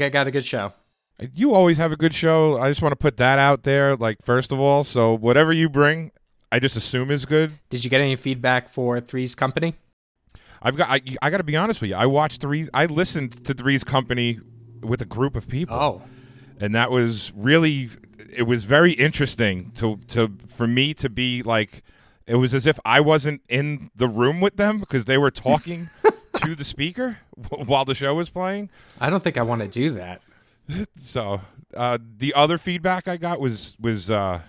right, Ant. I think I got a good show. You always have a good show. I just want to put that out there, like, first of all. So, whatever you bring, I just assume is good. Did you get any feedback for Three's Company? I've got, I, I got to be honest with you. I watched Three, I listened to Three's Company with a group of people. Oh, and that was really it was very interesting to to for me to be like it was as if I wasn't in the room with them because they were talking to the speaker while the show was playing. I don't think I want to do that. So uh, the other feedback I got was was uh,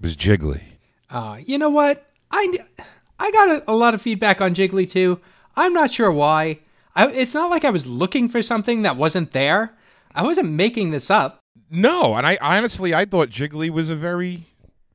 was jiggly. Uh, you know what? I I got a, a lot of feedback on Jiggly too. I'm not sure why. I, it's not like I was looking for something that wasn't there. I wasn't making this up. No, and I honestly I thought jiggly was a very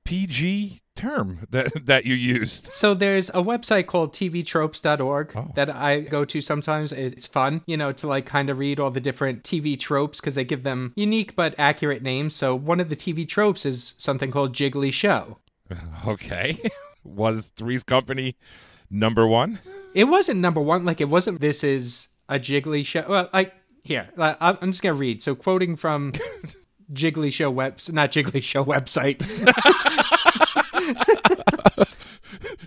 PG term that that you used. So there's a website called tvtropes.org Oh. that I go to sometimes. It's fun, you know, to like kind of read all the different TV tropes because they give them unique but accurate names. So one of the TV tropes is something called Jiggly Show. Okay, was Three's Company number one? It wasn't number one. Like it wasn't. This is a Jiggly Show. Well, like here, I'm just gonna read. So quoting from Jiggly Show webs, not Jiggly Show website.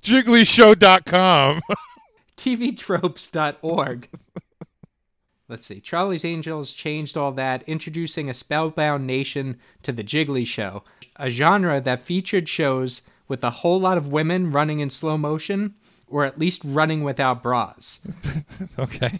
Jigglyshow.com. tvtropes.org. Let's see. Charlie's Angels changed all that, introducing a spellbound nation to the Jiggly Show, a genre that featured shows with a whole lot of women running in slow motion, or at least running without bras. okay.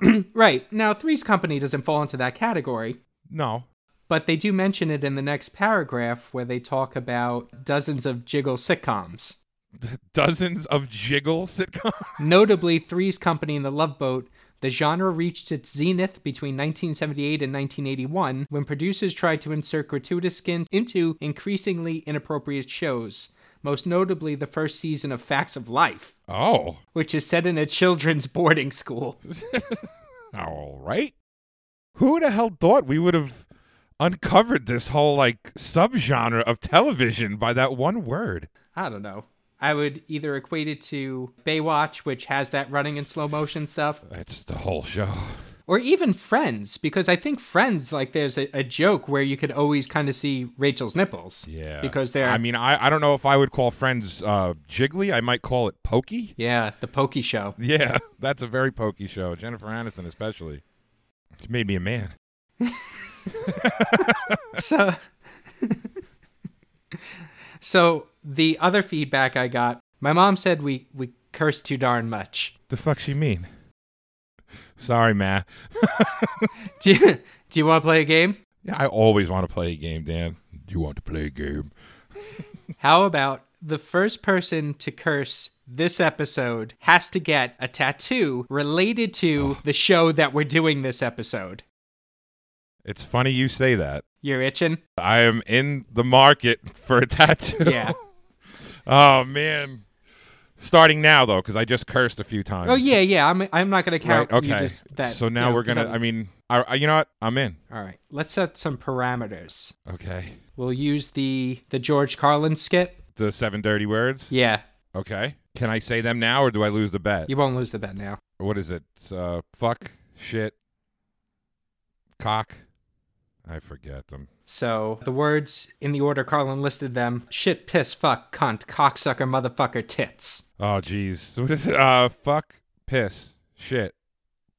Right. Now, Three's Company doesn't fall into that category, No. But they do mention it in the next paragraph where they talk about dozens of jiggle sitcoms. Dozens of jiggle sitcoms. Notably, Three's Company and The Love Boat, the genre reached its zenith between 1978 and 1981 when producers tried to insert gratuitous skin into increasingly inappropriate shows, most notably the first season of Facts of Life, Oh. which is set in a children's boarding school. All right. Who the hell thought we would have uncovered this whole like subgenre of television by that one word? I don't know. I would either equate it to Baywatch, which has that running in slow motion stuff, That's the whole show. or even Friends, because I think Friends, like, there's a, a joke where you could always kind of see Rachel's nipples. Yeah. Because they're. I mean, I, I don't know if I would call Friends uh, jiggly. I might call it pokey. Yeah, the Pokey Show. Yeah, that's a very pokey show. Jennifer Aniston, especially. She made me a man. So, so the other feedback I got, my mom said we we curse too darn much. The fuck she mean? Sorry, ma. Do you, do you want to play a game? Yeah, I always want to play a game, Dan. Do you want to play a game? How about the first person to curse this episode has to get a tattoo related to oh. the show that we're doing this episode? It's funny you say that. You're itching? I am in the market for a tattoo. Yeah. oh man. Starting now though, because I just cursed a few times. Oh yeah, yeah. I'm I'm not gonna Right. count. Okay. You just, that, so now you know, we're gonna. I mean, I, I- you know what? I'm in. all right. Let's set some parameters. Okay. We'll use the the George Carlin skit. The seven dirty words. Yeah, Okay. Can I say them now, or do I lose the bet? you won't lose the bet now. What is it? Uh, fuck, shit, cock. I forget them. So the words in the order Carlin listed them: shit, piss, fuck, cunt, cocksucker, motherfucker, tits. Oh, jeez. What is it? Uh, fuck, piss, shit,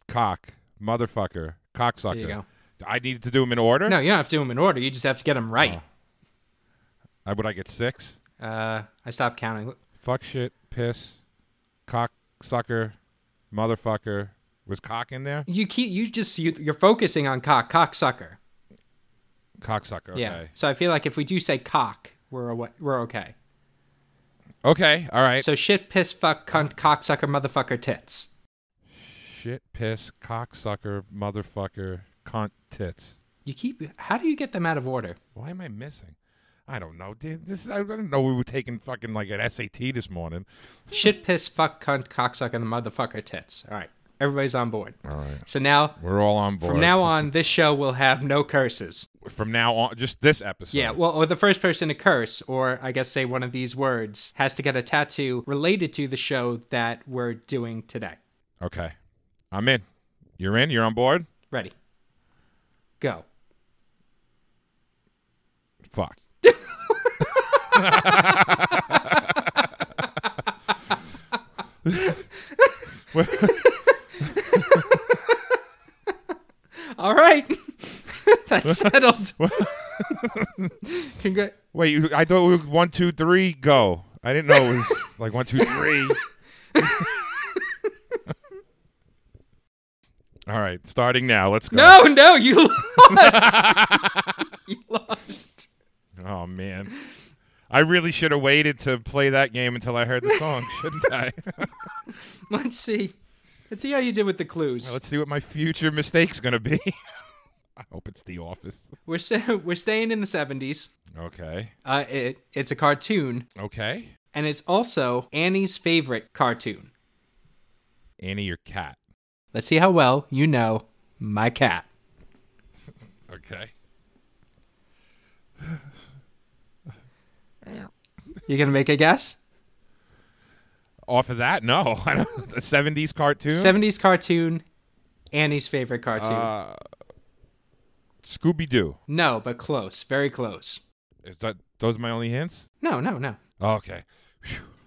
cock, motherfucker, cocksucker. There you go. I needed to do them in order. No, you don't have to do them in order. You just have to get them right. Uh, would I get six? Uh, I stopped counting. Fuck, shit, piss, cock, sucker, motherfucker. Was cock in there? You keep you just you, you're focusing on cock, cocksucker. Cocksucker. Okay. Yeah. So I feel like if we do say cock, we're we're okay. Okay. All right. So shit, piss, fuck, cunt, cocksucker, motherfucker, tits. shit, piss, cocksucker, motherfucker, cunt, tits. You keep. How do you get them out of order? Why am I missing? I don't know. Dude, This I didn't know we were taking fucking like an SAT this morning. Shit, piss, fuck, cunt, cocksucker, and motherfucker, tits. All right. Everybody's on board. All right. So now, We're all on board. from now on, this show will have no curses. from now on, just this episode. Yeah, well, or the first person to curse, or I guess say one of these words, has to get a tattoo related to the show that we're doing today. Okay. I'm in. You're in. You're on board. Ready? Go. Fuck. All right. That's settled. Congra- Wait, you, I thought we were one, two, three, go. I didn't know it was like one, two, three. All right, starting now. Let's go. no, no, you lost. you lost. Oh man, I really should have waited to play that game until I heard the song, shouldn't I? Let's see. Let's see how you did with the clues. Let's see what my future mistake's gonna be. I hope it's The Office. We're sta- we're staying in the 70s. Okay. Uh, it it's a cartoon, Okay. and it's also Annie's favorite cartoon. Annie, your cat. Let's see how well you know my cat. Okay. You gonna make a guess? Off of that, no. I don't. The '70s cartoon. 70s cartoon, Annie's favorite cartoon. Uh, Scooby Doo. no, but close, very close. Is that those are my only hints? No, no, no. Okay.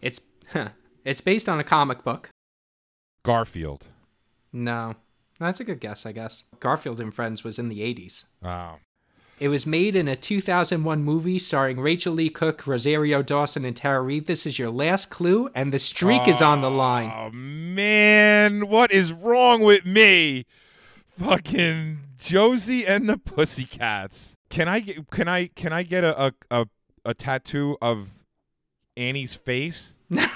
It's it's based on a comic book. Garfield. No, that's a good guess, I guess. Garfield and Friends was in the 80s. Oh. It was made in a 2001 movie starring Rachael Leigh Cook, Rosario Dawson, and Tara Reid. This is your last clue, and the streak is on the oh, line. Oh man, what is wrong with me? Fucking Josie and the Pussycats. Can I get can I can I get a a, a, a tattoo of Annie's face? no,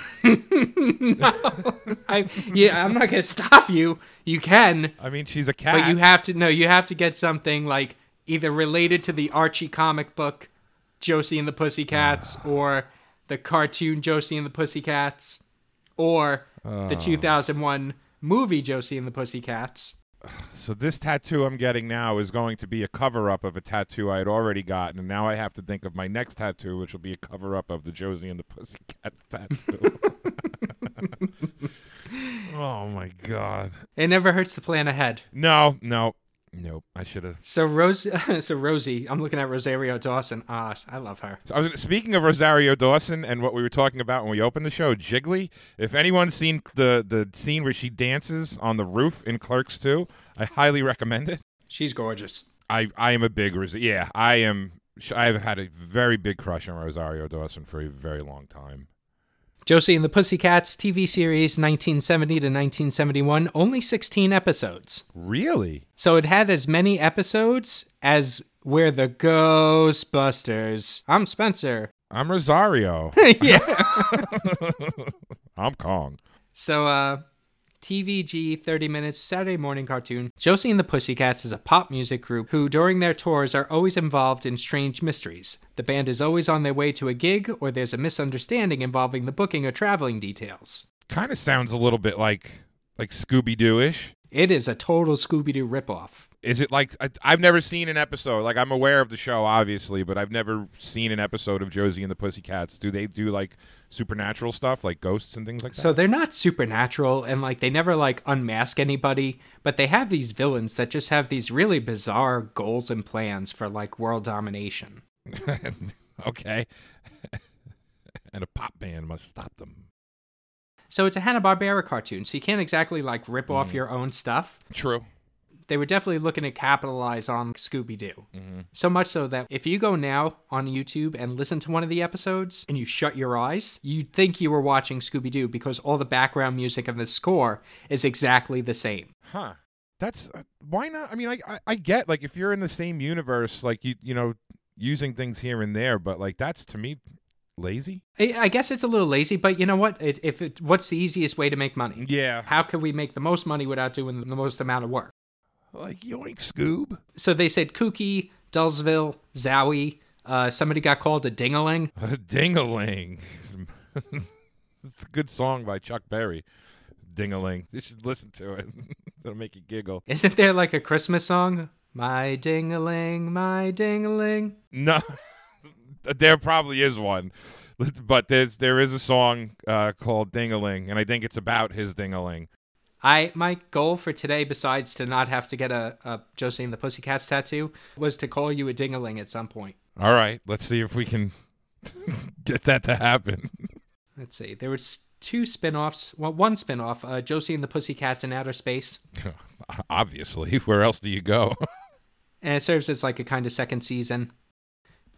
I, yeah, I'm not gonna stop you. You can, I mean, she's a cat. but you have to. No, you have to get something like either related to the Archie comic book, Josie and the Pussycats, ah. or the cartoon Josie and the Pussycats, or the ah. 2001 movie Josie and the Pussycats. so this tattoo I'm getting now is going to be a cover up of a tattoo I had already gotten, and now I have to think of my next tattoo, which will be a cover up of the Josie and the Pussycats tattoo. oh my god. It never hurts to plan ahead. No, no, nope. I should have. So Rose, so Rosie, I'm looking at Rosario Dawson. Ah, I love her. I was, speaking of Rosario Dawson and what we were talking about when we opened the show, Jiggly. If anyone's seen the the scene where she dances on the roof in Clerks 2, I highly recommend it. She's gorgeous. I I am a big Ros- yeah, I am I've had a very big crush on Rosario Dawson for a very long time. Josie and the Pussycats TV series 1970 to 1971, only 16 episodes. Really? So it had as many episodes as We're the Ghostbusters. I'm Spencer. I'm Rosario. yeah. I'm Kong. So, uh, TVG 30 minutes Saturday morning cartoon. Josie and the Pussycats is a pop music group who, during their tours, are always involved in strange mysteries. The band is always on their way to a gig, or there's a misunderstanding involving the booking or traveling details. Kind of sounds a little bit like like Scooby Doo ish. It is a total Scooby Doo ripoff. Is it like I, I've never seen an episode? Like I'm aware of the show, obviously, but I've never seen an episode of Josie and the Pussycats. Do they do like supernatural stuff, like ghosts and things like that? So they're not supernatural and like they never like unmask anybody, but they have these villains that just have these really bizarre goals and plans for like world domination. okay. and a pop band must stop them. So it's a Hanna-Barbera cartoon, so you can't exactly like rip off mm. your own stuff. True. They were definitely looking to capitalize on Scooby-Doo. So much so that if you go now on YouTube and listen to one of the episodes and you shut your eyes, you'd think you were watching Scooby-Doo because all the background music and the score is exactly the same. Huh. That's uh, why not? I mean, I, I I get like if you're in the same universe, like you you know using things here and there, but like that's to me lazy. I I guess it's a little lazy, but you know what? It, if it, what's the easiest way to make money? Yeah. How can we make the most money without doing the most amount of work? Like yoink, Scoob. So they said Kooky, Dullsville, Zowie. Uh, somebody got called a dingaling. A dingaling. it's a good song by Chuck Berry. Dingaling. You should listen to it. It'll make you giggle. Isn't there like a Christmas song? My dingaling, my dingaling. No, there probably is one, but there's there is a song uh, called Dingaling, and I think it's about his dingaling. I my goal for today, besides to not have to get a, a Josie and the Pussycats tattoo, was to call you a dingaling at some point. All right, let's see if we can get that to happen. Let's see. There was two spin-offs. Well, one spin-off, uh, Josie and the Pussycats in Outer Space. Obviously, where else do you go? and it serves as like a kind of second season.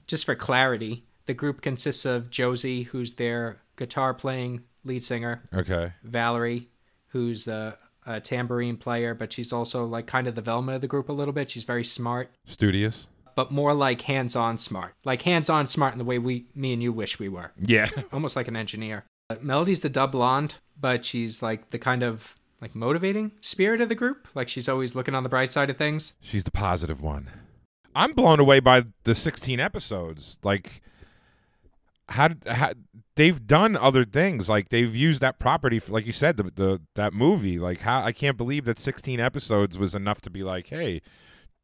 Just for clarity, the group consists of Josie, who's their guitar playing lead singer, okay. Valerie, who's the a tambourine player, but she's also like kind of the Velma of the group a little bit. She's very smart, Studious. but more like hands-on smart, like hands-on smart in the way we, me and you wish we were, Yeah. almost like an engineer. Uh, Melody's the dub blonde, but she's like the kind of like motivating spirit of the group. Like she's always looking on the bright side of things. She's the positive one. I'm blown away by the 16 episodes. Like, how, how they've done other things. Like they've used that property, for, like you said, the, the that movie. Like how I can't believe that 16 episodes was enough to be like, hey,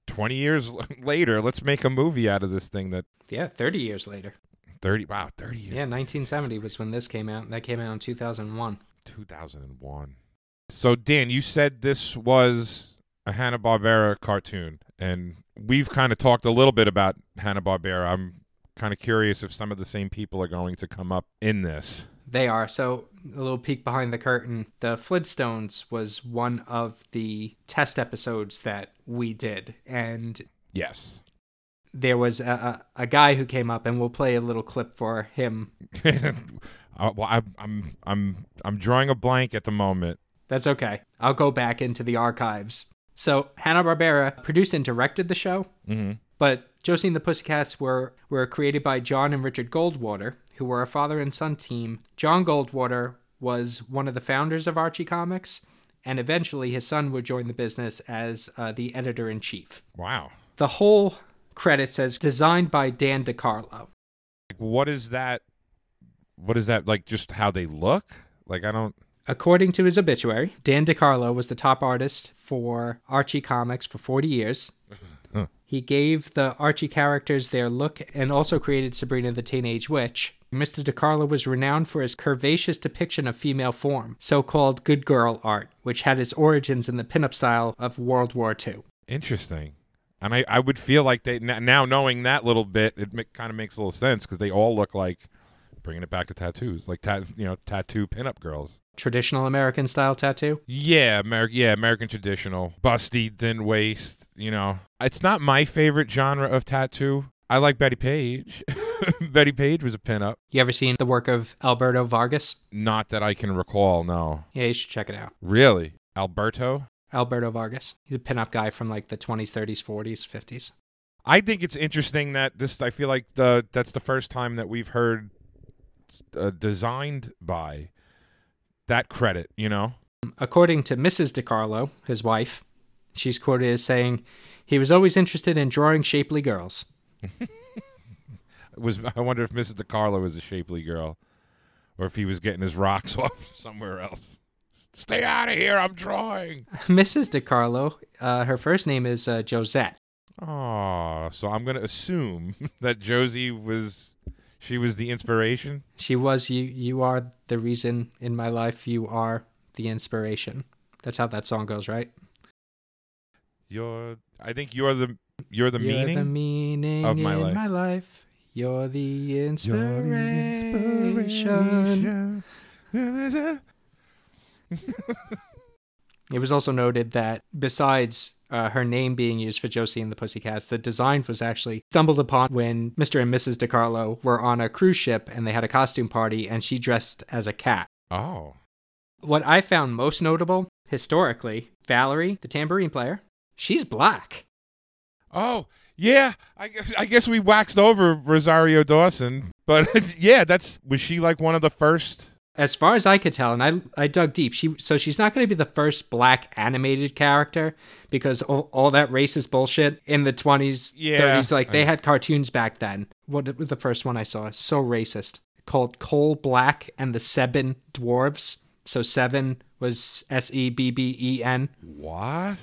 20 years later, let's make a movie out of this thing. That Yeah, 30 years later. 30, wow, 30 years. Yeah, 1970 was when this came out. That came out in 2001. 2001. So Dan, you said this was a Hanna Barbera cartoon, and we've kind of talked a little bit about Hanna Barbera. I'm kind of curious if some of the same people are going to come up in this. They are. So, a little peek behind the curtain. The Flintstones was one of the test episodes that we did. And Yes. there was a, a, a guy who came up, and we'll play a little clip for him. Uh, well, I, I'm I'm I'm drawing a blank at the moment. That's okay. I'll go back into the archives. So, Hanna-Barbera produced and directed the show, hmm but Josie and the Pussycats were, were created by John and Richard Goldwater, who were a father and son team. John Goldwater was one of the founders of Archie Comics, and eventually his son would join the business as uh, the editor in chief. Wow. The whole credit says designed by Dan DeCarlo. Like, what is that? What is that like? Just how they look? Like I don't. According to his obituary, Dan DeCarlo was the top artist for Archie Comics for 40 years. He gave the Archie characters their look and also created Sabrina the Teenage Witch. Mr. DeCarlo was renowned for his curvaceous depiction of female form, so called good girl art, which had its origins in the pinup style of World War II. Interesting. And I, I would feel like they now knowing that little bit, it kind of makes a little sense because they all look like bringing it back to tattoos, like tat, you know, tattoo pinup girls. Traditional American style tattoo? Yeah, Amer- yeah, American traditional, busty, thin waist. You know, it's not my favorite genre of tattoo. I like Bettie Page. Bettie Page was a pinup. You ever seen the work of Alberto Vargas? Not that I can recall. No, Yeah, you should check it out. really, Alberto. Alberto Vargas. He's a pinup guy from like the 20s, 30s, 40s, 50s. I think it's interesting that this. I feel like the that's the first time that we've heard uh, designed by that credit. You know, According to Mrs. DeCarlo, his wife, she's quoted as saying, he was always interested in drawing shapely girls. Was I wonder if Mrs. DeCarlo was a shapely girl, or if he was getting his rocks off somewhere else. Stay out of here! I'm drawing. Mrs. DeCarlo, uh, her first name is uh, Josette. Oh, so I'm gonna assume that Josie was she was the inspiration. She was you. You are the reason in my life. You are the inspiration. That's how that song goes, right? You're. I think you're the you're the You're meaning. the meaning of my life. my life. You're the inspiration. You're the inspiration. It was also noted that besides uh, her name being used for Josie and the Pussycats, the design was actually stumbled upon when Mr. and Mrs. DeCarlo were on a cruise ship and they had a costume party and she dressed as a cat. Oh, What I found most notable historically, Valerie, the tambourine player, she's black. oh, yeah. I I guess we waxed over Rosario Dawson, but yeah, that's was she like one of the first? As far as I could tell, and I I dug deep, she so she's not going to be the first black animated character because all, all that racist bullshit in the twenties, Yeah. thirties, like they had cartoons back then. What was the first one I saw? So racist. Called Coal Black and the Seven Dwarves. So seven was S E B B E N. What?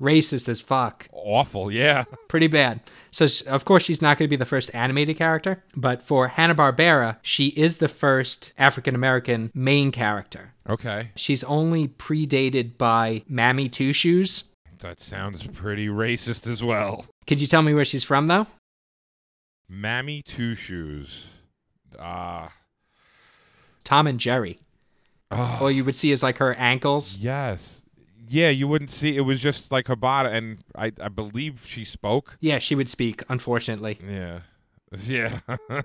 Racist as fuck. Awful, yeah. Pretty bad. So, of course, she's not going to be the first animated character, but for Hanna-Barbera, she is the first African American main character. Okay. She's only predated by Mammy Two Shoes. That sounds pretty racist as well. Could you tell me where she's from, though? Mammy Two Shoes. Ah. Tom and Jerry. oh, All you would see is like her ankles. yes. Yeah, you wouldn't see. It was just like her body, and I, I believe she spoke. Yeah, she would speak, unfortunately. Yeah. Yeah.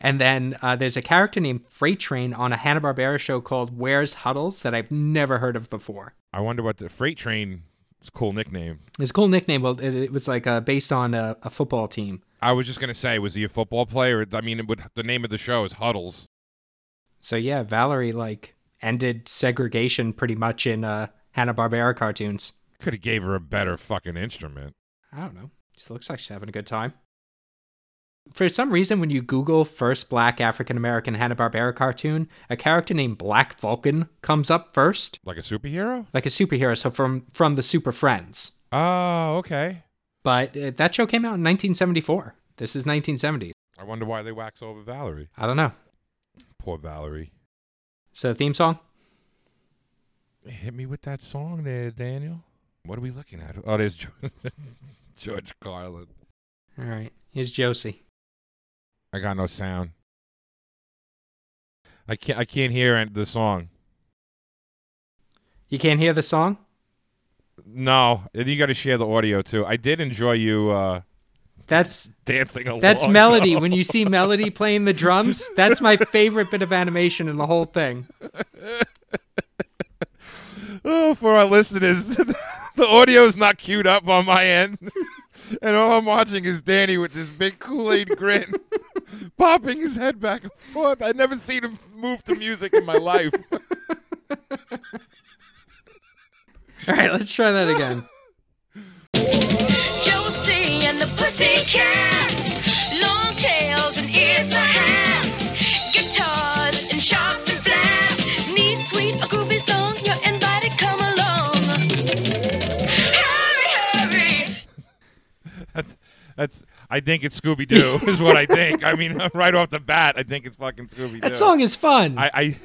And then uh, there's a character named Freight Train on a Hanna-Barbera show called Where's Huddles that I've never heard of before. I wonder what the freight train. It's a cool nickname. It's a cool nickname. Well, it, it was like uh, based on a, a football team. I was just gonna say, was he a football player? I mean, it would, the name of the show is Huddles. So yeah, Valerie like ended segregation pretty much in uh, Hanna Barbera cartoons. Could have gave her a better fucking instrument. I don't know. She looks like she's having a good time. For some reason, when you Google first black African American Hanna Barbera cartoon, a character named Black Vulcan comes up first, Like a superhero? like a superhero. So from from the Super Friends. Oh, okay. But uh, that show came out in 1974. This is 1970. I wonder why they wax over Valerie. I don't know. Poor Valerie. So theme song. Hit me with that song there, Daniel. What are we looking at? Oh, there's George, George Carlin. All right. Here's Josie. I got no sound. I can't. I can't hear the song. You can't hear the song? No, and you got to share the audio too. I did enjoy you uh, That's dancing along. That's Melody. though. When you see Melody playing the drums, that's my favorite bit of animation in the whole thing. oh, for our listeners, the audio is not queued up on my end, and all I'm watching is Danny with this big Kool Aid grin, popping his head back and forth. I've never seen him move to music in my life. All right, let's try that again. Josie and the Pussycats. That's. I think it's Scooby Doo. Is what I think. I mean, right off the bat, I think it's fucking Scooby Doo. That song is fun. I, I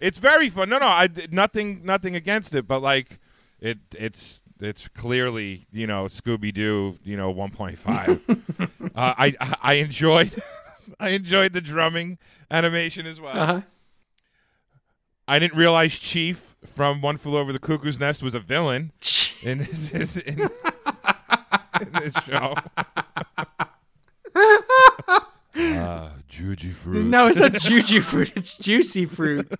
it's very fun. No, no, I nothing, nothing against it, but like it, it's it's clearly you know Scooby Doo, you know, 1.5. uh, I I enjoyed I enjoyed the drumming animation as well. uh-huh. I didn't realize Chief from One Flew Over the Cuckoo's Nest was a villain in this, in, in this show. Ah, Juji fruit. No, it's not juju fruit. It's juicy fruit.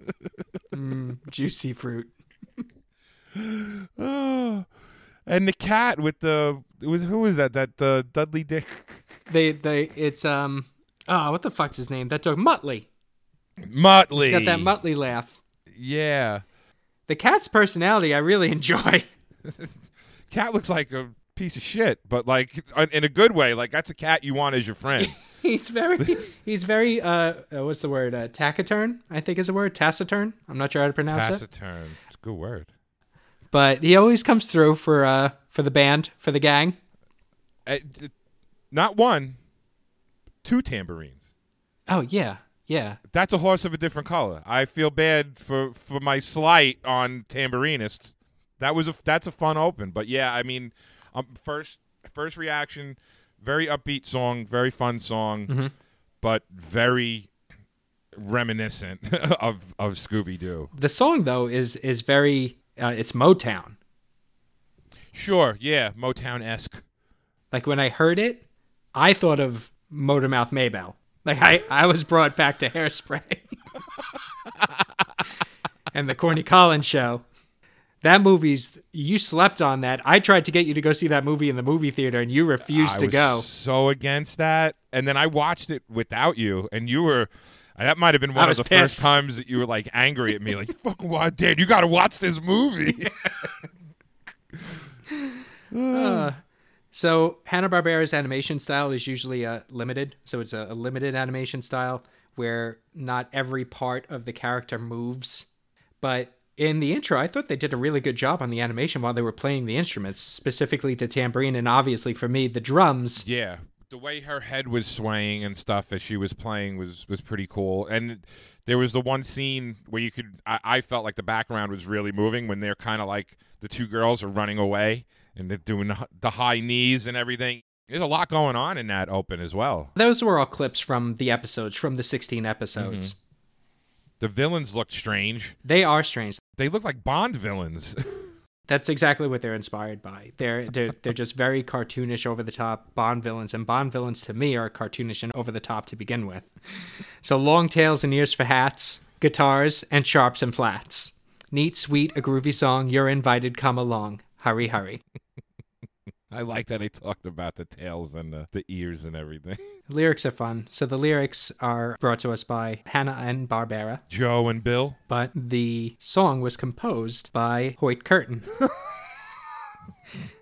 Mm, juicy fruit. Oh. And the cat with the it was who was that? That uh, Dudley Dick They they it's um oh what the fuck's his name? That dog Muttley. Muttley. He's got that Muttley laugh. Yeah, The cat's personality I really enjoy. cat looks like a piece of shit, but like in a good way. Like that's a cat you want as your friend. he's very he's very uh, uh what's the word? Uh, taciturn, I think is the word. Taciturn. I'm not sure how to pronounce it. Taciturn. It's a good word. But he always comes through for uh for the band, for the gang. Uh, not one, two tambourines. Oh yeah. Yeah. That's a horse of a different color. I feel bad for for my slight on tambourinists. That was a that's a fun open, but yeah, I mean, um, first first reaction, very upbeat song, very fun song, Mhm. but very reminiscent of of Scooby Doo. The song though is is very uh, it's Motown. Sure, yeah, Motown esque. Like when I heard it, I thought of Motormouth Maybelle. Like I, I was brought back to Hairspray and the Corny Collins show. That movie's you slept on that. I tried to get you to go see that movie in the movie theater and you refused I to was go. so against that, and then I watched it without you, and you were. That might have been one of the pissed. first times that you were like angry at me, like "fucking why, Dad? You got to watch this movie." Uh, so Hanna Barbera's animation style is usually uh, limited. So it's a, a limited animation style where not every part of the character moves. But In the intro, I thought they did a really good job on the animation while they were playing the instruments, specifically the tambourine and obviously for me the drums. Yeah, the way her head was swaying and stuff as she was playing was was pretty cool. And there was the one scene where you could I, I felt like the background was really moving when they're kind of like the two girls are running away and they're doing the, the high knees and everything. There's a lot going on in that open as well. Those were all clips from the episodes, from the 16 episodes. Mm-hmm. The villains looked strange. They are strange. They look like Bond villains. That's exactly what they're inspired by. They're they're they're just very cartoonish, over the top Bond villains, and Bond villains to me are cartoonish and over the top to begin with. So long tails and ears for hats, guitars, and sharps and flats. Neat, sweet, a groovy song. You're invited. Come along. Hurry, hurry. I like that they talked about the tails and the, the ears and everything. Lyrics are fun. So the lyrics are brought to us by Hanna and Barbera, Joe and Bill. but the song was composed by Hoyt Curtin.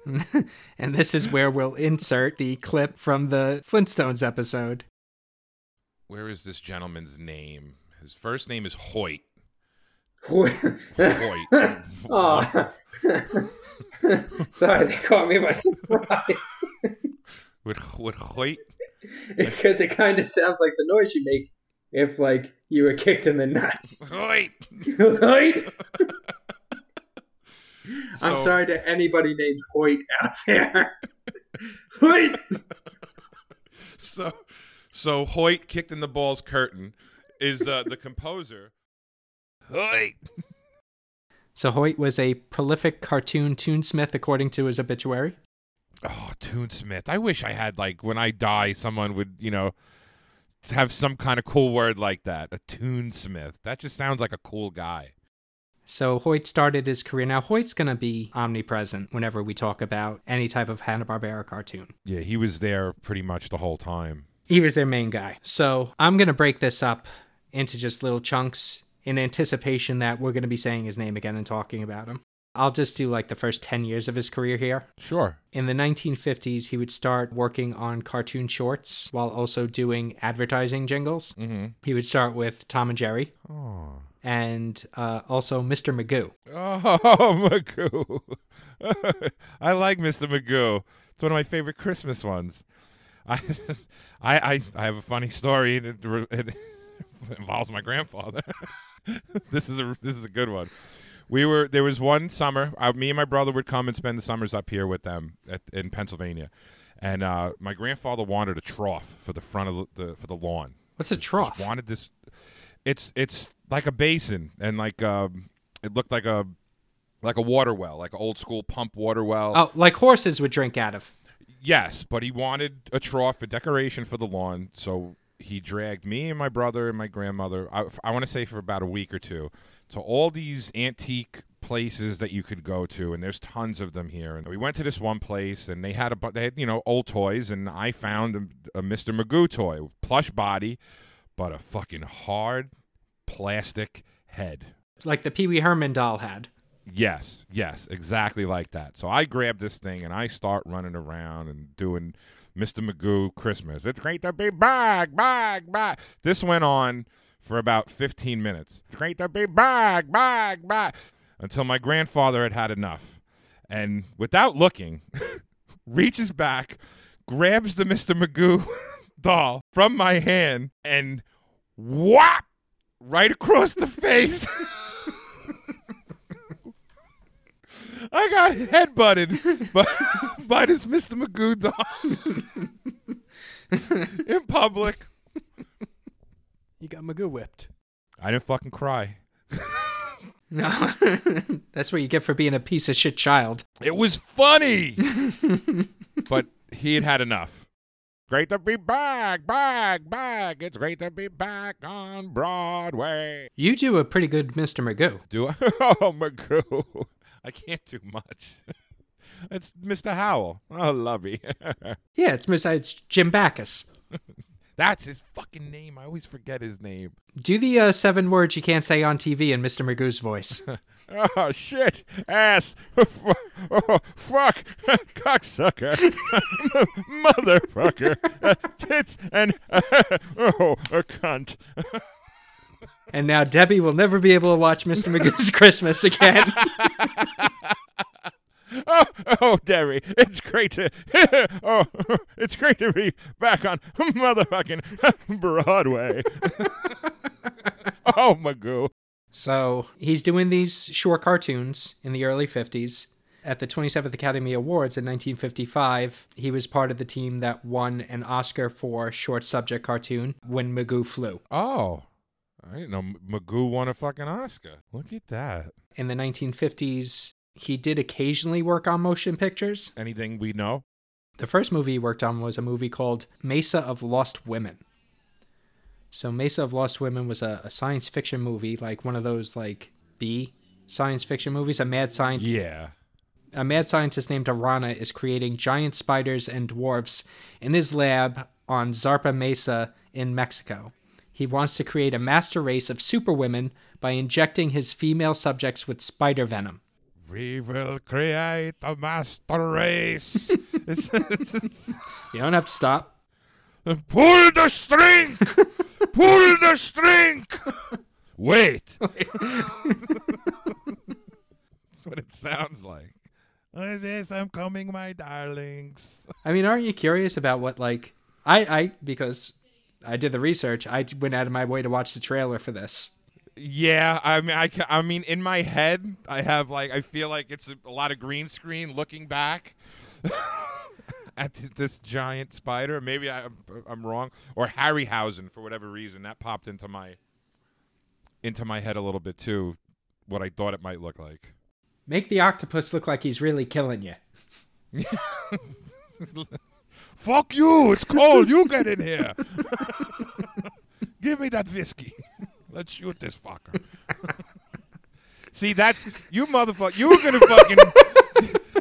and this is where we'll insert the clip from the Flintstones episode. Where is this gentleman's name? His first name is Hoyt. oh, Hoyt. sorry, they caught me by surprise. with with Hoyt. because it kind of sounds like the noise you make if, like, you were kicked in the nuts. Hoyt. Hoyt. I'm sorry to anybody named Hoyt out there. Hoyt. So, so Hoyt kicked in the balls. Curtin is uh, the composer. Hoyt. So Hoyt was a prolific cartoon toonsmith, according to his obituary. Oh, Toonsmith. I wish I had like when I die, someone would you know have some kind of cool word like that. A Toonsmith. That just sounds like a cool guy. So Hoyt started his career. Now Hoyt's going to be omnipresent whenever we talk about any type of Hanna-Barbera cartoon. Yeah, he was there pretty much the whole time. He was their main guy. So I'm going to break this up into just little chunks in anticipation that we're going to be saying his name again and talking about him. I'll just do like the first 10 years of his career here. Sure. In the 1950s, he would start working on cartoon shorts while also doing advertising jingles. Mm-hmm. He would start with Tom and Jerry Oh. and uh, also Mr. Magoo. Oh, Magoo. I like Mr. Magoo. It's one of my favorite Christmas ones. I, I, I, I have a funny story, and it, it involves my grandfather. this is a this is a good one. We were there was one summer. Uh, me and my brother would come and spend the summers up here with them at, in Pennsylvania, and uh, my grandfather wanted a trough for the front of the, for the lawn. What's a Just trough? wanted this. It's it's like a basin, and like um, it looked like a like a water well, like an old school pump water well. Oh, like horses would drink out of. Yes, but he wanted a trough for decoration for the lawn, so he dragged me and my brother and my grandmother. I, I want to say for about a week or two, to all these antique places that you could go to, and there's tons of them here. And we went to this one place, and they had a they had you know old toys, and I found a, a Mr. Magoo toy, plush body, but a fucking hard plastic head. Like the Pee Wee Herman doll had. Yes, yes, exactly like that. So I grab this thing and I start running around and doing Mr. Magoo Christmas. It's great to be back, back, back. This went on for about 15 minutes. It's great to be back, back, back. Until my grandfather had had enough. And without looking, reaches back, grabs the Mr. Magoo doll from my hand, and whap! Right across the face. I got headbutted by, by this Mr. Magoo doll in public. You got Magoo whipped. I didn't fucking cry. No, that's what you get for being a piece of shit child. It was funny, but he had had enough. Great to be back, back, back. It's great to be back on Broadway. You do a pretty good Mr. Magoo. Do I? Oh, Magoo. I can't do much. It's Mr. Howell. Oh, lovey. Yeah, it's besides Jim Backus. That's his fucking name. I always forget his name. Do the uh, seven words you can't say on TV in Mr. Magoo's voice. Oh shit! Ass! oh, fuck! Cocksucker! Motherfucker! Tits and oh, a cunt! And now Debbie will never be able to watch Mr. Magoo's Christmas again. Oh, oh, Derry, it's great to oh, it's great to be back on motherfucking Broadway. oh, Magoo. So he's doing these short cartoons in the early 50s. At the 27th Academy Awards in 1955, he was part of the team that won an Oscar for short subject cartoon when Magoo flew. Oh, I didn't know Magoo won a fucking Oscar. Look at that. In the 1950s, he did occasionally work on motion pictures. Anything we know? The first movie he worked on was a movie called Mesa of Lost Women. So Mesa of Lost Women was a, a science fiction movie, like one of those like B science fiction movies. A mad scientist, Yeah. a mad scientist named Arana is creating giant spiders and dwarfs in his lab on Zarpa Mesa in Mexico. He wants to create a master race of superwomen by injecting his female subjects with spider venom. We will create a master race. You don't have to stop. Pull the string! Pull the string! Wait. That's what it sounds like. What is this? I'm coming, my darlings. I mean, aren't you curious about what like I I because I did the research. I went out of my way to watch the trailer for this. Yeah, I mean, I, I mean, in my head, I have like, I feel like it's a, a lot of green screen looking back at th- this giant spider. Maybe I, I'm wrong, or Harryhausen for whatever reason that popped into my into my head a little bit too. What I thought it might look like. Make the octopus look like he's really killing you. Fuck you! It's cold. you get in here. Give me that whiskey. Let's shoot this fucker. See, that's you, motherfucker. You were gonna fucking.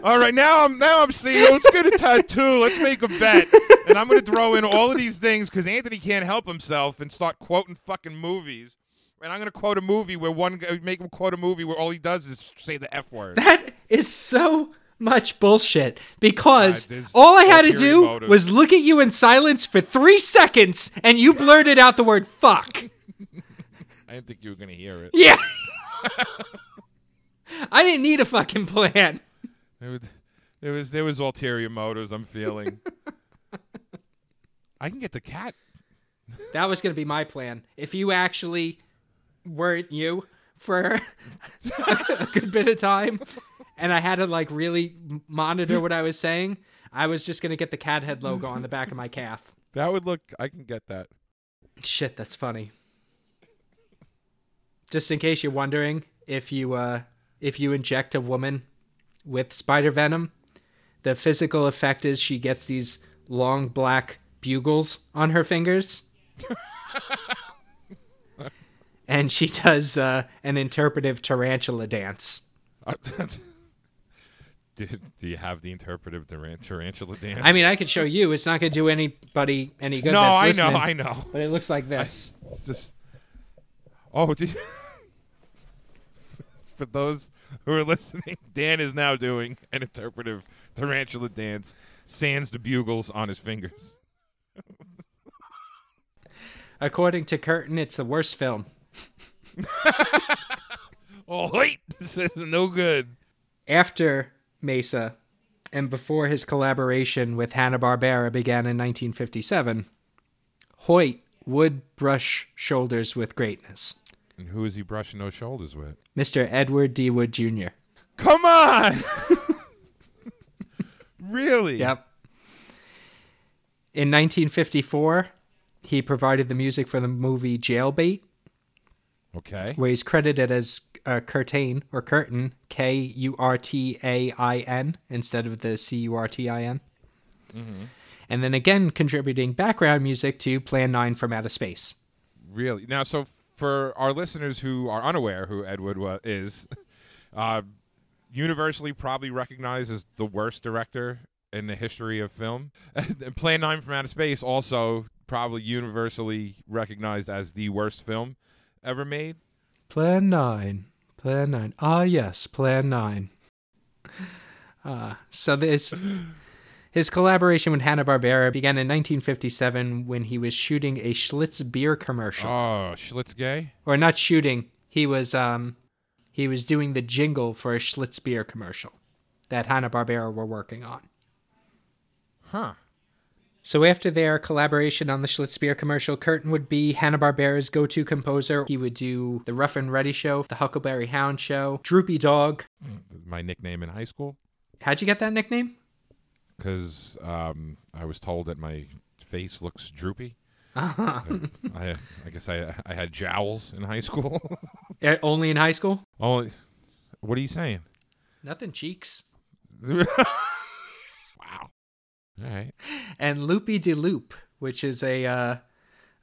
All right, now I'm now I'm seeing. Let's get a tattoo. Let's make a bet, and I'm gonna throw in all of these things because Anthony can't help himself and start quoting fucking movies. And I'm gonna quote a movie where one guy make him quote a movie where all he does is say the f word. That is so much bullshit because all I had to do motives. was look at you in silence for three seconds and you blurted out the word fuck. I didn't think you were gonna hear it. Yeah. I didn't need a fucking plan. There was, there was there was ulterior motives. I'm feeling. I can get the cat. That was going to be my plan. If you actually weren't you for a good bit of time and I had to like really monitor what I was saying, I was just going to get the cat head logo on the back of my calf. That would look. I can get that. Shit, that's funny. Just in case you're wondering, if you uh if you inject a woman with spider venom, the physical effect is she gets these long black bugles on her fingers. and she does uh, an interpretive tarantula dance. Do, do you have the interpretive tarantula dance? I mean, I could show you. It's not going to do anybody any good. no, I know, I know. But it looks like this. Oh, did, for those who are listening, Dan is now doing an interpretive tarantula dance, sands the bugles on his fingers. According to Curtin, it's the worst film. Oh, wait, this is no good. after Mesa and before his collaboration with Hanna-Barbera began in 1957, Hoyt would brush shoulders with greatness. And who is he brushing those shoulders with? Mr. Edward D. Wood Jr. Come on! really? Yep. In 1954, he provided the music for the movie Jailbait, Okay. where he's credited as uh, Curtain or Curtain, K U R T A I N, instead of the C U R T I N. And then again, contributing background music to Plan 9 from Outer Space. Really? Now, so for our listeners who are unaware who Ed Wood is, uh, universally probably recognized as the worst director in the history of film. And Plan 9 from Outer Space also probably universally recognized as the worst film ever made. Plan 9. Plan 9. Ah, yes, Plan 9. Uh, so there's. His collaboration with Hanna-Barbera began in 1957 when he was shooting a Schlitz beer commercial. Oh, Schlitz gay? Or not shooting, he was um he was doing the jingle for a Schlitz beer commercial that Hanna-Barbera were working on. Huh. So after their collaboration on the Schlitz beer commercial, Curtin would be Hanna-Barbera's go-to composer. He would do the Ruff and Reddy show, the Huckleberry Hound show, Droopy Dog. My nickname in high school? How'd you get that nickname? Because um, I was told that my face looks droopy. Uh-huh. I, I guess I I had jowls in high school. Eh, Only in high school? Only. what are you saying? Nothing cheeks. All right. And Loopy de Loop, which is a, uh,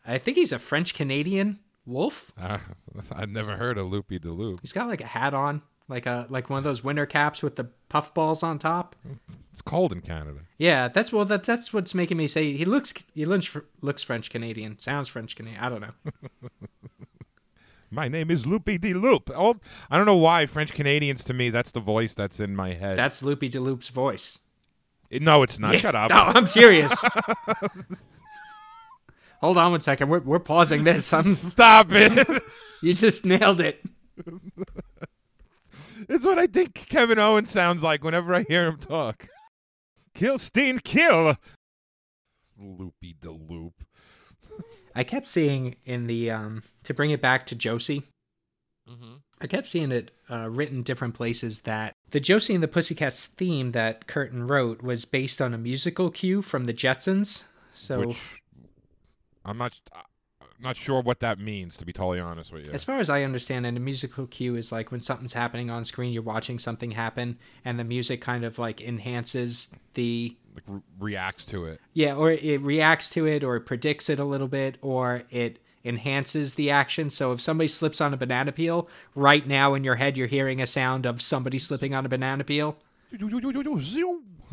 I think he's a French Canadian wolf. Uh, I've never heard of Loopy de Loop. He's got like a hat on, like a like one of those winter caps with the puff balls on top. It's cold in Canada. Yeah, that's well, that, that's what's making me say he looks he looks looks French Canadian, sounds French Canadian. I don't know. My name is Loopy de Loop. Oh, I don't know why French Canadians to me that's the voice that's in my head. That's Loopy de Loop's voice. It- no, it's not. Shut up. No, I'm serious. Hold on one second. We're we're pausing this. I'm, Stop it. you just nailed it. it's what I think Kevin Owens sounds like whenever I hear him talk. Kill Steen, kill. Loopy de Loop. I kept seeing in the um to bring it back to Josie. I kept seeing it uh, written different places that the Josie and the Pussycats theme that Curtin wrote was based on a musical cue from the Jetsons. So Which I'm not I'm not sure what that means to be totally honest with you. As far as I understand it, a musical cue is like when something's happening on screen, you're watching something happen, and the music kind of like enhances the like re- reacts to it. yeah, or it reacts to it, or it predicts it a little bit, or it enhances the action. So if somebody slips on a banana peel, right now in your head, you're hearing a sound of somebody slipping on a banana peel.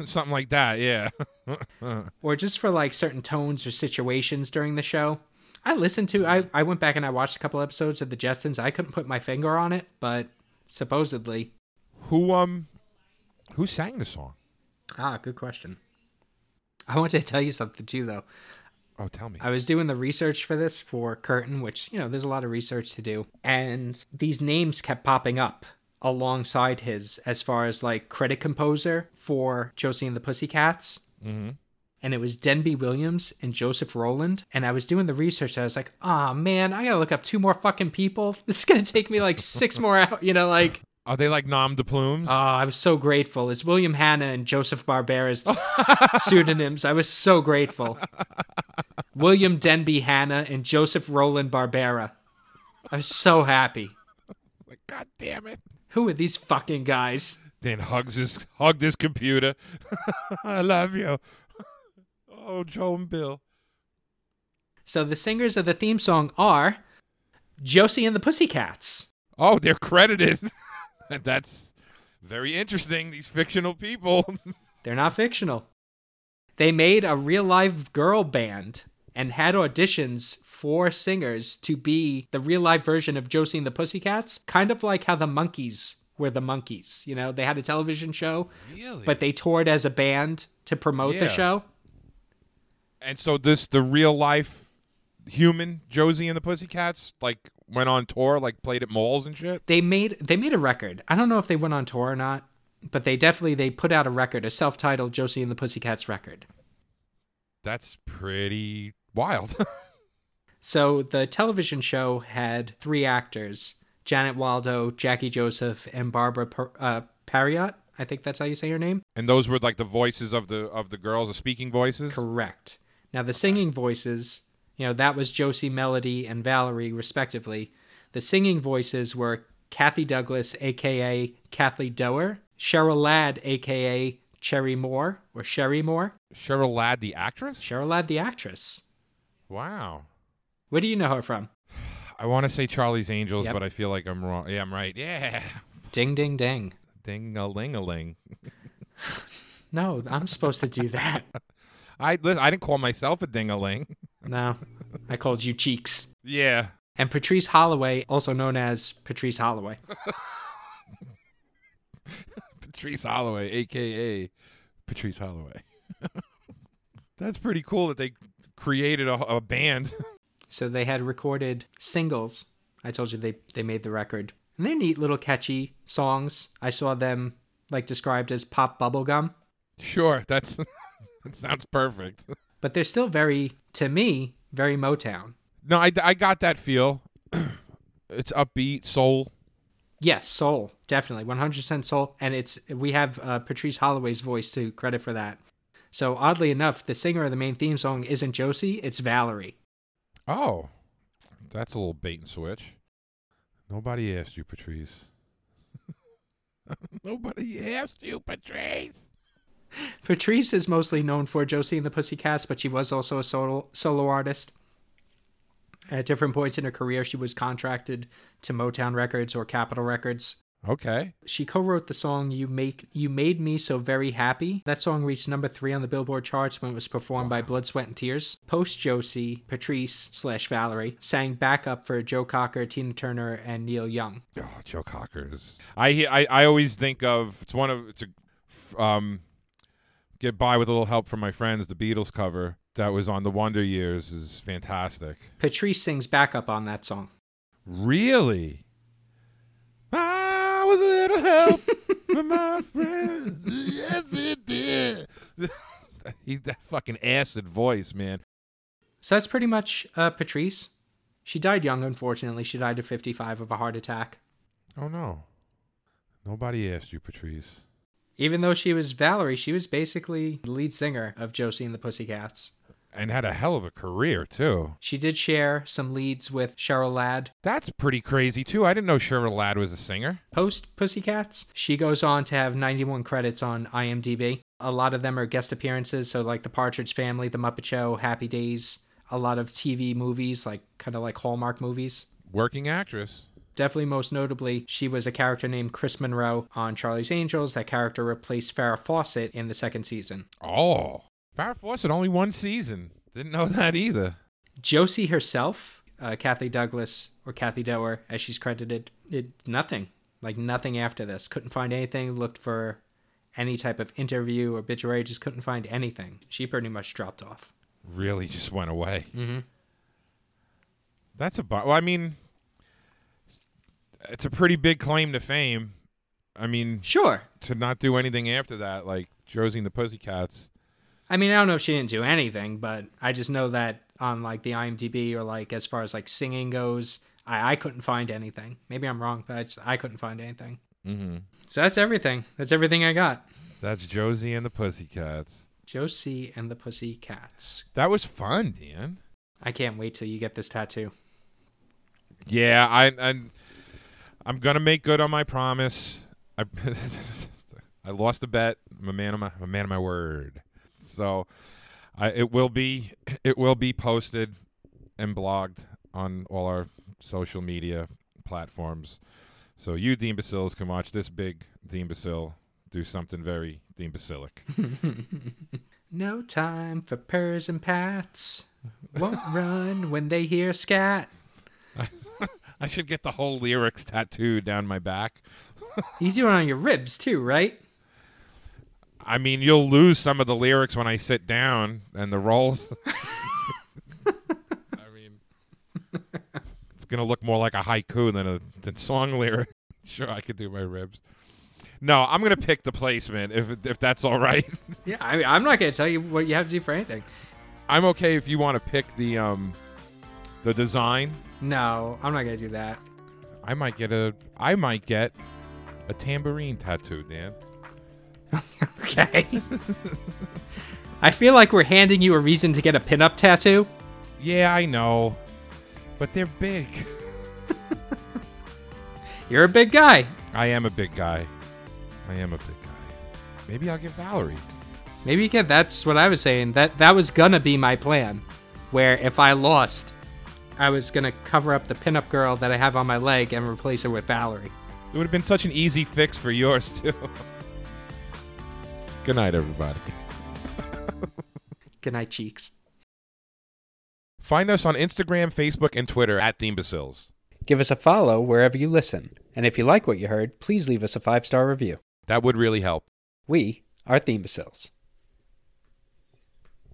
Something like that, yeah. or just for like certain tones or situations during the show. I listened to I, I went back and I watched a couple episodes of the Jetsons. I couldn't put my finger on it, but supposedly who um who sang the song? Ah, good question. I want to tell you something too though. Oh, tell me. I was doing the research for this for Curtin, which, you know, there's a lot of research to do. And these names kept popping up alongside his as far as like credit composer for Josie and the Pussycats. mm-hmm. and it was Denby Williams and Joseph Roland. And I was doing the research. I was like, oh man, I gotta look up two more fucking people. It's gonna take me like six more hours. You know, like, Are they like nom de plumes? oh, I was so grateful. It's William Hanna and Joseph Barbera's pseudonyms. I was so grateful. William Denby Hanna and Joseph Roland Barbera. I was so happy. like, God damn it. Who are these fucking guys? Dan hugs his hugged his computer. I love you. Oh, Joe and Bill. So the singers of the theme song are Josie and the Pussycats. Oh, they're credited. That's very interesting. These fictional people. They're not fictional. They made a real live girl band and had auditions for singers to be the real live version of Josie and the Pussycats, kind of like how the Monkees were the Monkees. You know, they had a television show, really? but they toured as a band to promote the show. and so this the real life human Josie and the Pussycats like went on tour, like played at malls and shit. They made they made a record. I don't know if they went on tour or not, but they definitely they put out a record, a self-titled Josie and the Pussycats record. That's pretty wild. So the television show had three actors: Janet Waldo, Jackie Joseph, and Barbara per- uh, Pariot. I think that's how you say her name. and those were like the voices of the of the girls, the speaking voices. Correct. Now the singing voices, you know, that was Josie Melody and Valerie, respectively. The singing voices were Kathy Douglas, aka Kathleen Doer, Cheryl Ladd, aka Cherry Moore or Sherry Moore, Cheryl Ladd, the actress. Cheryl Ladd, the actress. Wow. Where do you know her from? I want to say Charlie's Angels, Yep. but I feel like I'm wrong. Yeah, I'm right. Yeah. Ding, ding, ding. Ding a ling a ling. No, I'm supposed to do that. I I didn't call myself a ding a ling. No, I called you Cheeks. Yeah. And Patrice Holloway, also known as Patrice Holloway. Patrice Holloway, aka Patrice Holloway. That's pretty cool that they created a, a band. So they had recorded singles. I told you they, they made the record. And they're neat little catchy songs. I saw them like described as pop bubblegum. sure, that's that sounds perfect. But they're still very, to me, very Motown. No, I, I got that feel. it's upbeat, soul. Yes, soul, definitely, 100% soul. And it's we have uh, Patrice Holloway's voice to credit for that. So oddly enough, the singer of the main theme song isn't Josie, it's Valerie. Oh, that's a little bait and switch. Nobody asked you, Patrice. Nobody asked you, Patrice. Patrice is mostly known for Josie and the Pussycats, but she was also a solo solo artist. At different points in her career, she was contracted to Motown Records or Capitol Records. Okay. She co-wrote the song "You Make You Made Me So Very Happy." That song reached number three on the Billboard charts when it was performed by Blood, Sweat, and Tears. Post Josie, Patrice slash Valerie sang backup for Joe Cocker, Tina Turner, and Neil Young. Oh, Joe Cockers. I, I I always think of it's one of it's a um get by with a little help from my friends. The Beatles cover that was on the Wonder Years is fantastic. Patrice sings backup on that song. Really? Ah, with a little help from my friends. Yes, it did. He's that fucking acid voice, man. So that's pretty much uh, Patrice. She died young, unfortunately. She died at 55 of a heart attack. Oh no. Nobody asked you, Patrice. Even though she was Valerie, she was basically the lead singer of Josie and the Pussycats. And had a hell of a career too. She did share some leads with Cheryl Ladd. That's pretty crazy too. I didn't know Cheryl Ladd was a singer. Post Pussycats, she goes on to have 91 credits on IMDb. A lot of them are guest appearances, so like The Partridge Family, The Muppet Show, Happy Days, a lot of TV movies, like kind of like Hallmark movies. Working actress. Definitely most notably, she was a character named Kris Munroe on Charlie's Angels. That character replaced Farrah Fawcett in the second season. Oh. Farrah Fawcett only one season. Didn't know that either. Josie herself, uh, Kathy Douglas, or Kathy Dougher, as she's credited, did nothing. Like nothing after this. Couldn't find anything. Looked for any type of interview or obituary. Just couldn't find anything. She pretty much dropped off. Really just went away. Mm-hmm. That's a bu- well, I mean it's a pretty big claim to fame. I mean, Sure. to not do anything after that, like Josie and the Pussycats. I mean, I don't know if she didn't do anything, but I just know that on like the IMDb or like as far as like singing goes, I, I couldn't find anything. Maybe I'm wrong, but I, just, I couldn't find anything. Mm-hmm. So that's everything. That's everything I got. That's Josie and the Pussycats. Josie and the Pussy Cats. That was fun, Dan. I can't wait till you get this tattoo. Yeah, I, I I'm gonna make good on my promise. I I lost a bet. I'm a man of my I'm a man of my word. So I it will be it will be posted and blogged on all our social media platforms. So you Themebeciles can watch this big Themebecile do something very Themebecilic. No time for purrs and pats. Won't run when they hear scat. I should get the whole lyrics tattooed down my back. You do it on your ribs too, right? I mean, you'll lose some of the lyrics when I sit down and the rolls. I mean, it's gonna look more like a haiku than a than song lyric. Sure, I could do my ribs. No, I'm gonna pick the placement if if that's all right. Yeah, I mean, I'm not gonna tell you what you have to do for anything. I'm okay if you want to pick the um the design. No, I'm not gonna do that. I might get a I might get a tambourine tattoo, Dan. Okay. I feel like we're handing you a reason to get a pinup tattoo. Yeah, I know, but they're big. You're a big guy. I am a big guy. I am a big guy. Maybe I'll get Valerie. Maybe you can. That's what I was saying. That that was gonna be my plan. Where if I lost, I was gonna cover up the pinup girl that I have on my leg and replace her with Valerie. It would have been such an easy fix for yours too. Good night, everybody. Good night, cheeks. Find us on Instagram, Facebook, and Twitter at Themebeciles. Give us a follow wherever you listen, and if you like what you heard, please leave us a five star review. That would really help. We are Themebeciles.